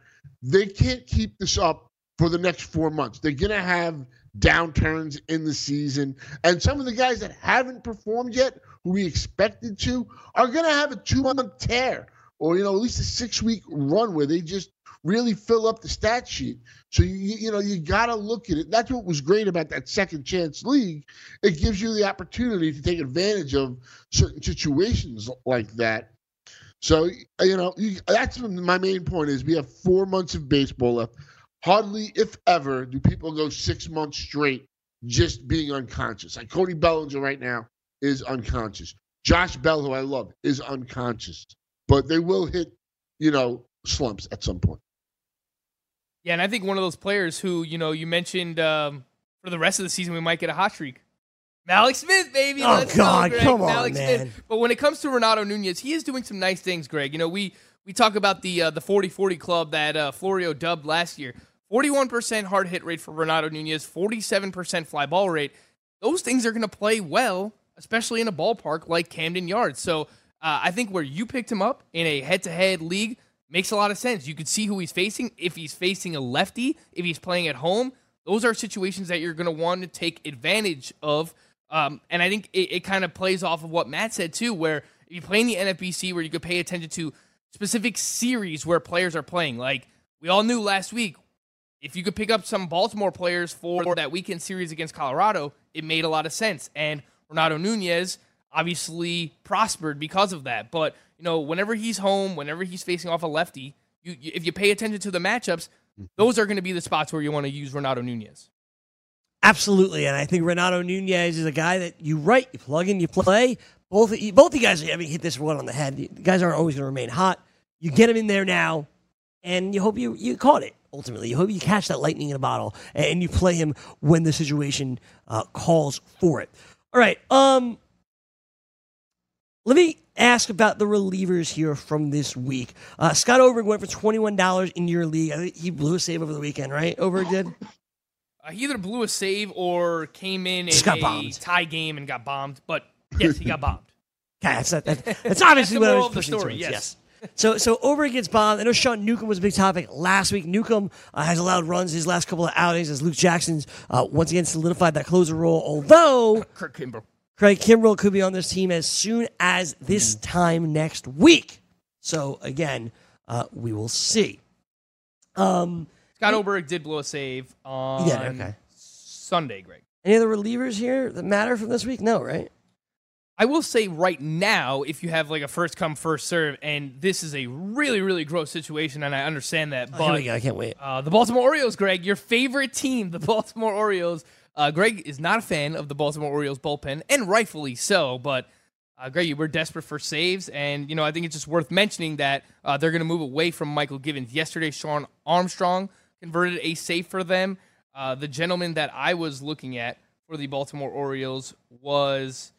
they can't keep this up for the next four months. They're going to have downturns in the season. And some of the guys that haven't performed yet, who we expected to, are going to have a two month tear or, you know, at least a six week run where they just really fill up the stat sheet. So you you know you got to look at it. That's what was great about that second chance league. It gives you the opportunity to take advantage of certain situations like that. So you know you, that's my main point is we have four months of baseball left. Hardly, if ever, do people go six months straight just being unconscious. Like Cody Bellinger right now is unconscious. Josh Bell, who I love, is unconscious. But they will hit, you know, slumps at some point. Yeah, and I think one of those players who you know you mentioned um, for the rest of the season we might get a hot streak. Mallex Smith, baby. Oh, Let's God, go, Greg. come on, Mallex man. Smith. But when it comes to Renato Nunez, he is doing some nice things, Greg. You know, we we talk about the uh, the 40-40 club that uh, Florio dubbed last year. 41% hard hit rate for Renato Nunez, 47% fly ball rate. Those things are going to play well, especially in a ballpark like Camden Yards. So uh, I think where you picked him up in a head-to-head league makes a lot of sense. You could see who he's facing. If he's facing a lefty, if he's playing at home, those are situations that you're going to want to take advantage of. Um, and I think it, it kind of plays off of what Matt said too, where if you play in the NFBC, where you could pay attention to specific series where players are playing. Like we all knew last week, if you could pick up some Baltimore players for that weekend series against Colorado, it made a lot of sense. And Renato Nunez obviously prospered because of that. But you know, whenever he's home, whenever he's facing off a lefty, you, you if you pay attention to the matchups, those are going to be the spots where you want to use Renato Nunez. Absolutely, and I think Renato Nunez is a guy that you write, you plug in, you play. Both of you, both you guys, I mean, hit this one on the head. The guys aren't always going to remain hot. You get him in there now, and you hope you you caught it. Ultimately, you hope you catch that lightning in a bottle, and you play him when the situation uh, calls for it. All right, um, let me ask about the relievers here from this week. Uh, Scott Oberg went for twenty one dollars in your league. I think he blew a save over the weekend, right? Oberg did. Uh, he either blew a save or came in Just in a bombed. tie game and got bombed. But yes, he got bombed. Okay, [LAUGHS] that's, that, that, that's obviously the what I was of the pushing story, towards, yes. So, so over gets bombed. I know Sean Newcomb was a big topic last week. Newcomb uh, has allowed runs his last couple of outings as Luke Jackson's uh, once again solidified that closer role. Although Kirk Kimbrel. Craig Kimbrel could be on this team as soon as this time next week. So again, uh, we will see. Um, Scott Oberg did blow a save on Yeah, okay. Sunday, Greg. any other relievers here that matter from this week? No, right? I will say right now, if you have like a first come first serve, and this is a really really gross situation, and I understand that, Oh, but. I can't wait. Uh, the Baltimore Orioles, Greg, your favorite team, the [LAUGHS] Baltimore Orioles. Uh, Greg is not a fan of the Baltimore Orioles bullpen, and rightfully so. But uh, Greg, were desperate for saves, and you know I think it's just worth mentioning that uh, they're going to move away from Mychal Givens. Yesterday, Shawn Armstrong converted a save for them. Uh, the gentleman that I was looking at for the Baltimore Orioles was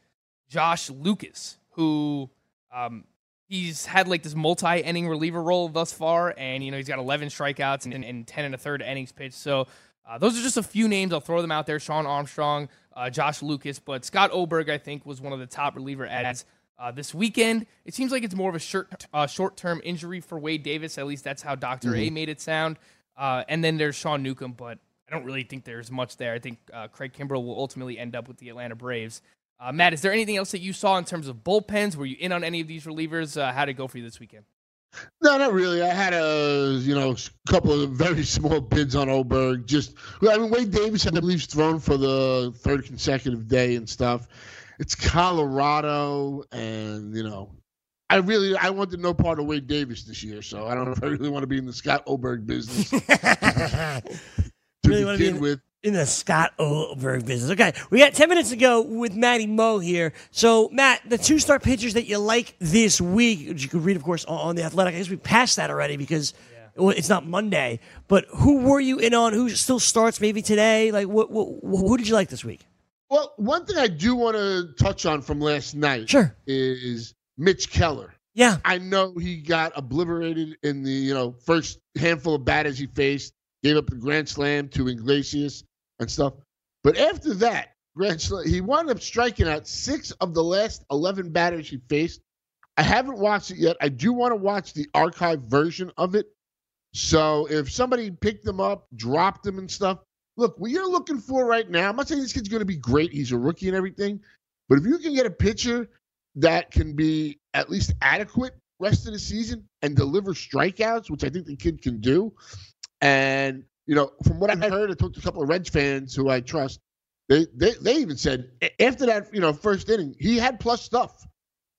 Josh Lucas, who um, he's had like this multi-inning reliever role thus far, and you know he's got 11 strikeouts and, and 10 and a third innings pitched. So uh, those are just a few names. I'll throw them out there: Shawn Armstrong, uh, Josh Lucas, but Scott Oberg I think was one of the top reliever ads. Uh, this weekend, it seems like it's more of a short, uh, short-term injury for Wade Davis. At least that's how doctor A made it sound. Uh, and then there's Sean Newcomb, but I don't really think there's much there. I think uh, Craig Kimbrel will ultimately end up with the Atlanta Braves. Uh, Matt, is there anything else that you saw in terms of bullpens? Were you in on any of these relievers? Uh, how did it go for you this weekend? No, not really. I had a you know couple of very [LAUGHS] small bids on Oberg. Just I mean Wade Davis had the Leafs thrown for the third consecutive day and stuff. It's Colorado, and you know, I really I wanted no part of Wade Davis this year, so I don't know if I really want to be in the Scott Oberg business [LAUGHS] to Really wanna be in- with. in the Scott Oberg business. Okay, we got 10 minutes to go with Matty Moe here. So, Matt, the two star pitchers that you like this week, which you could read, of course, on on The Athletic. I guess we passed that already because well, it's not Monday. But who were you in on? Who still starts maybe today? Like, what, what, who did you like this week? Well, one thing I do want to touch on from last night Sure. is Mitch Keller. Yeah. I know he got obliterated in the you know first handful of batters he faced, gave up the grand slam to Iglesias and stuff. But after that grand slam, he wound up striking out six of the last eleven batters he faced. I haven't watched it yet. I do want to watch the archive version of it. So if somebody picked them up, dropped them and stuff, look, what you're looking for right now, I'm not saying this kid's going to be great. He's a rookie and everything. But if you can get a pitcher that can be at least adequate rest of the season and deliver strikeouts, which I think the kid can do. And, you know, from what I mm-hmm. heard, I talked to a couple of Reds fans who I trust. They, they, they even said after that, you know, first inning, he had plus stuff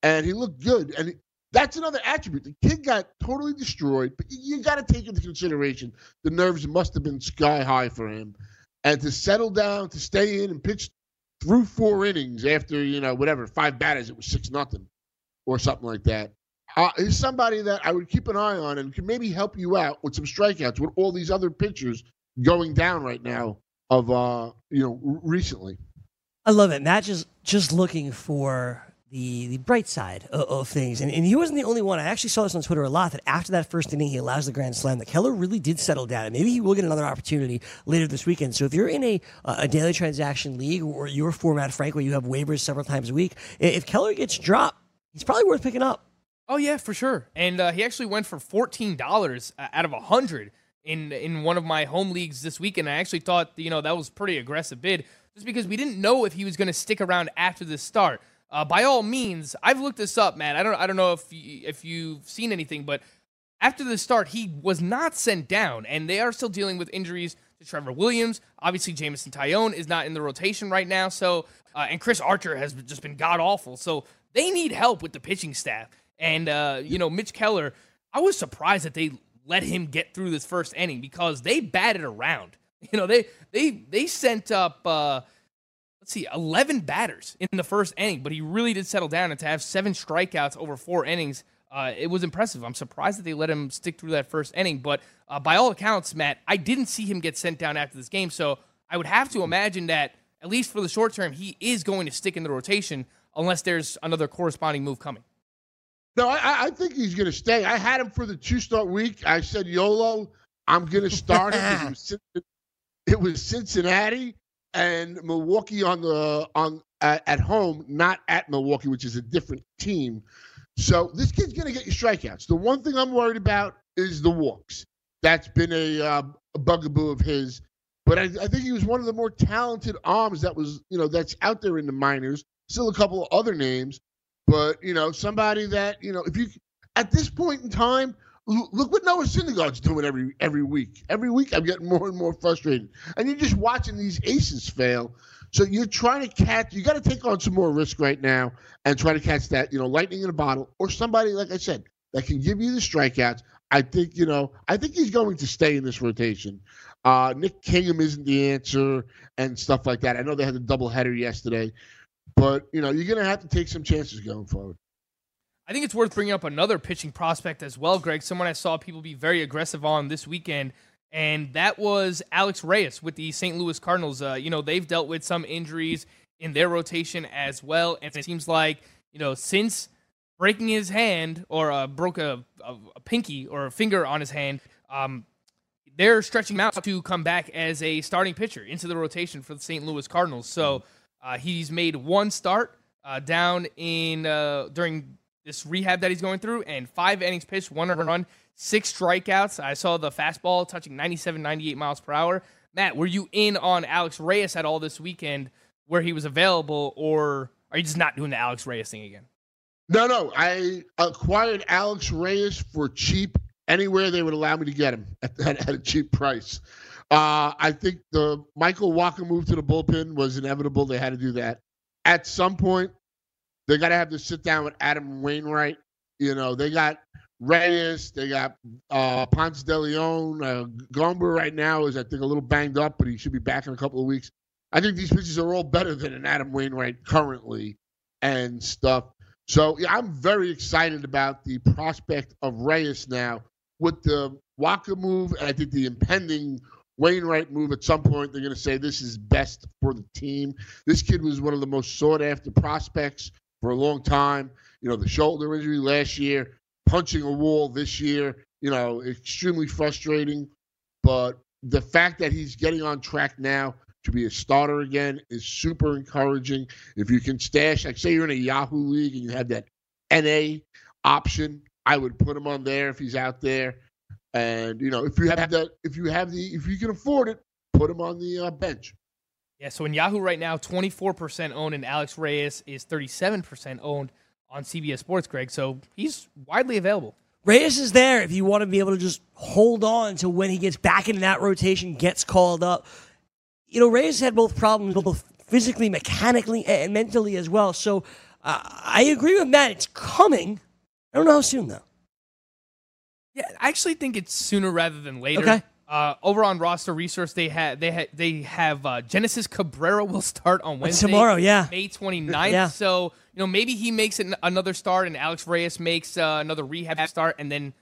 and he looked good. And that's another attribute. The kid got totally destroyed, but you, you got to take into consideration the nerves must have been sky high for him. And to settle down, to stay in and pitch through four innings after, you know, whatever, five batters, it was six nothing or something like that. Uh, he's somebody that I would keep an eye on and can maybe help you out with some strikeouts with all these other pitchers going down right now of uh you know recently. I love it. Matt just just looking for the the bright side of, of things, and, and he wasn't the only one. I actually saw this on Twitter a lot. That after that first inning, he allows the grand slam. That Keller really did settle down, and maybe he will get another opportunity later this weekend. So if you're in a a daily transaction league or your format, Frank, where you have waivers several times a week, if Keller gets dropped, he's probably worth picking up. Oh yeah, for sure. And uh, he actually went for fourteen dollars out of a hundred in in one of my home leagues this weekend. I actually thought you know that was pretty aggressive bid, just because we didn't know if he was going to stick around after the start. Uh, by all means, I've looked this up, man. I don't I don't know if you, if you've seen anything, but after the start, he was not sent down, and they are still dealing with injuries to Trevor Williams. Obviously, Jameson Taillon is not in the rotation right now, so uh, and Chris Archer has just been god awful. So they need help with the pitching staff. And uh, you know, Mitch Keller, I was surprised that they let him get through this first inning because they batted around. [LAUGHS] You know, they they they sent up uh, let's see, eleven batters in the first inning, but he really did settle down and to have seven strikeouts over four innings. Uh, it was impressive. I'm surprised that they let him stick through that first inning, but uh, by all accounts, Matt, I didn't see him get sent down after this game, so I would have to imagine that at least for the short term, he is going to stick in the rotation unless there's another corresponding move coming. No, I, I think he's going to stay. I had him for the two start week. I said, YOLO, I'm going to start him. It was, [LAUGHS] it was Cincinnati and Milwaukee on the on at, at home, not at Milwaukee, which is a different team. So this kid's going to get you strikeouts. The one thing I'm worried about is the walks. That's been a, uh, a bugaboo of his. But I, I think he was one of the more talented arms that was, you know, that's out there in the minors. Still a couple of other names, but you know, somebody that you know, if you at this point in time, look what Noah Syndergaard's doing every every week. Every week, I'm getting more and more frustrated, and you're just watching these aces fail. So you're trying to catch. You got to take on some more risk right now and try to catch that, you know, lightning in a bottle, or somebody like I said that can give you the strikeouts. I think you know. I think he's going to stay in this rotation. Uh, Nick Kingham isn't the answer and stuff like that. I know they had a doubleheader yesterday, but you know you're going to have to take some chances going forward. I think it's worth bringing up another pitching prospect as well, Greg. Someone I saw people be very aggressive on this weekend, and that was Alex Reyes with the St. Louis Cardinals. Uh, you know, they've dealt with some injuries in their rotation as well, and it seems like you know since breaking his hand or uh, broke a, a, a pinky or a finger on his hand, um, they're stretching him out to come back as a starting pitcher into the rotation for the St. Louis Cardinals. So uh, he's made one start uh, down in uh, during this rehab that he's going through, and five innings pitched, one run, six strikeouts. I saw the fastball touching 97, 98 miles per hour. Matt, were you in on Alex Reyes at all this weekend where he was available, or are you just not doing the Alex Reyes thing again? No, no. I acquired Alex Reyes for cheap anywhere they would allow me to get him at, at, at a cheap price. Uh, I think the Michael Wacha move to the bullpen was inevitable. They had to do that. At some point, they got to have to sit down with Adam Wainwright. You know, they got Reyes, they got uh, Ponce de Leon. Uh, Gomber right now is, I think, a little banged up, but he should be back in a couple of weeks. I think these pitchers are all better than an Adam Wainwright currently and stuff. So yeah, I'm very excited about the prospect of Reyes now with the Wacha move, and I think the impending Wainwright move. At some point, they're going to say this is best for the team. This kid was one of the most sought after prospects for a long time. You know, the shoulder injury last year, punching a wall this year. You know, extremely frustrating. But the fact that he's getting on track now to be a starter again is super encouraging. If you can stash, like say you're in a Yahoo league and you have that NA option, I would put him on there if he's out there. And you know, if you have that, if you have the, if you can afford it, put him on the uh, bench. Yeah, so in Yahoo right now, 24% owned, and Alex Reyes is 37% owned on CBS Sports, Greg. So he's widely available. Reyes is there if you want to be able to just hold on to when he gets back into that rotation, gets called up. You know, Reyes had both problems, both physically, mechanically, and mentally as well. So uh, I agree with Matt. It's coming. I don't know how soon, though. Yeah, I actually think it's sooner rather than later. Okay. Uh, over on roster resource, they have they ha- they have uh, Genesis Cabrera will start on Wednesday tomorrow, yeah. May 29th. Yeah. So you know maybe he makes an- another start, and Alex Reyes makes uh, another rehab start, and then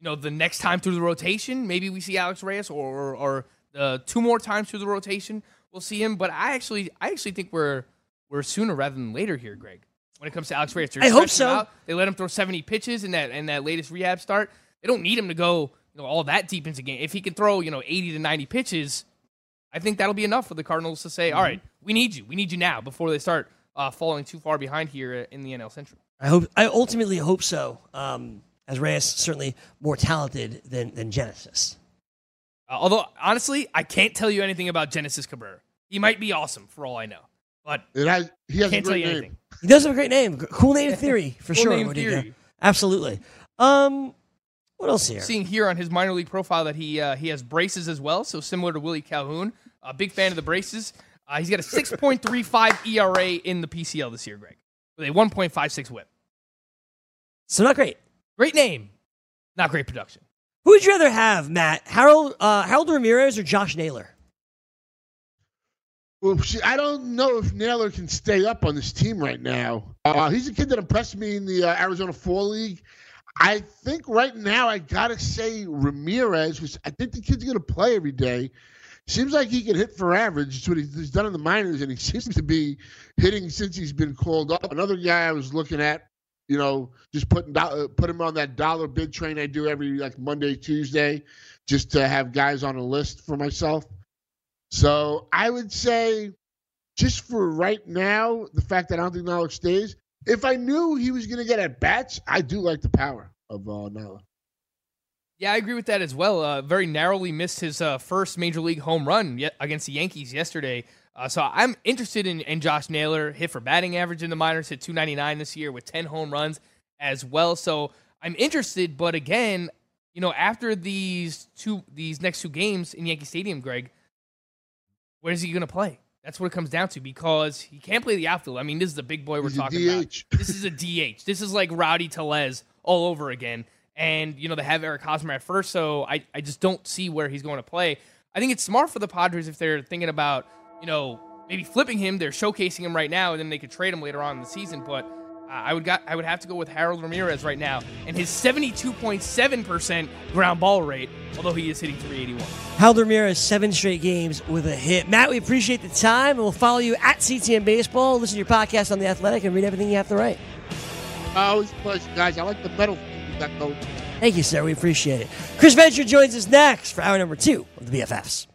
you know the next time through the rotation, maybe we see Alex Reyes, or or, or two more times through the rotation. We'll see him. But I actually, I actually think we're we're sooner rather than later here, Greg. When it comes to Alex Reyes, They're I hope so. They let him throw 70 pitches in that in that latest rehab start. They don't need him to go you know all that deep into the game. If he can throw you know 80 to 90 pitches, I think that'll be enough for the Cardinals to say, all right, we need you, we need you now before they start uh, falling too far behind here in the NL Central. I hope. I ultimately hope so. Um, as Reyes certainly more talented than than Genesis. Uh, although honestly, I can't tell you anything about Genesis Cabrera. He might be awesome for all I know, but It has, he has can't a tell you name. anything. He does have a great name. Cool name [LAUGHS] theory for Cool sure. name Modica. theory. Absolutely. Um, what else here? Seeing here on his minor league profile that he uh, he has braces as well, so similar to Willie Calhoun. A big fan of the braces. Uh, he's got a [LAUGHS] 6.35 ERA in the PCL this year, Greg, with a 1.56 WHIP. So not great. Great name, not great production. Who would you rather have, Matt? Harold uh, Harold Ramirez or Josh Naylor? Well, see, I don't know if Naylor can stay up on this team right now. Uh, he's a kid that impressed me in the uh, Arizona Fall League. I think right now I gotta say Ramirez, which I think the kid's gonna play every day. Seems like he can hit for average. It's what he's done in the minors, and he [LAUGHS] seems to be hitting since he's been called up. Another guy I was looking at, you know, just putting uh, put him on that dollar bid train I do every like Monday, Tuesday, just to have guys on a list for myself. So I would say, just for right now, the fact that I don't think Naylor stays. If I knew he was going to get at bats, I do like the power of uh. Yeah, I agree with that as well. Uh, very narrowly missed his uh, first major league home run yet against the Yankees yesterday. Uh, so I'm interested in, in Josh Naylor. Hit for batting average in the minors, hit 299 this year with 10 home runs as well. So I'm interested, but again, you know, after these two these next two games in Yankee Stadium, Greg, where is he going to play? That's what it comes down to because he can't play the outfield. I mean, this is the big boy we're He's talking about. [LAUGHS] This is a DH. This is like Rowdy Tellez all over again. And, you know, they have Eric Hosmer at first, so I, I just don't see where he's going to play. I think it's smart for the Padres if they're thinking about, you know, maybe flipping him. They're showcasing him right now, and then they could trade him later on in the season. But I would got I would have to go with Harold Ramirez right now and his 72.7% ground ball rate, although he is hitting 381. Harold Ramirez, seven straight games with a hit. Matt, we appreciate the time, and we'll follow you at CTM Baseball. Listen to your podcast on The Athletic and read everything you have to write. Always a pleasure, guys. I like the metal you got going. Thank you, sir. We appreciate it. Chris Venture joins us next for hour number two of the BFFs.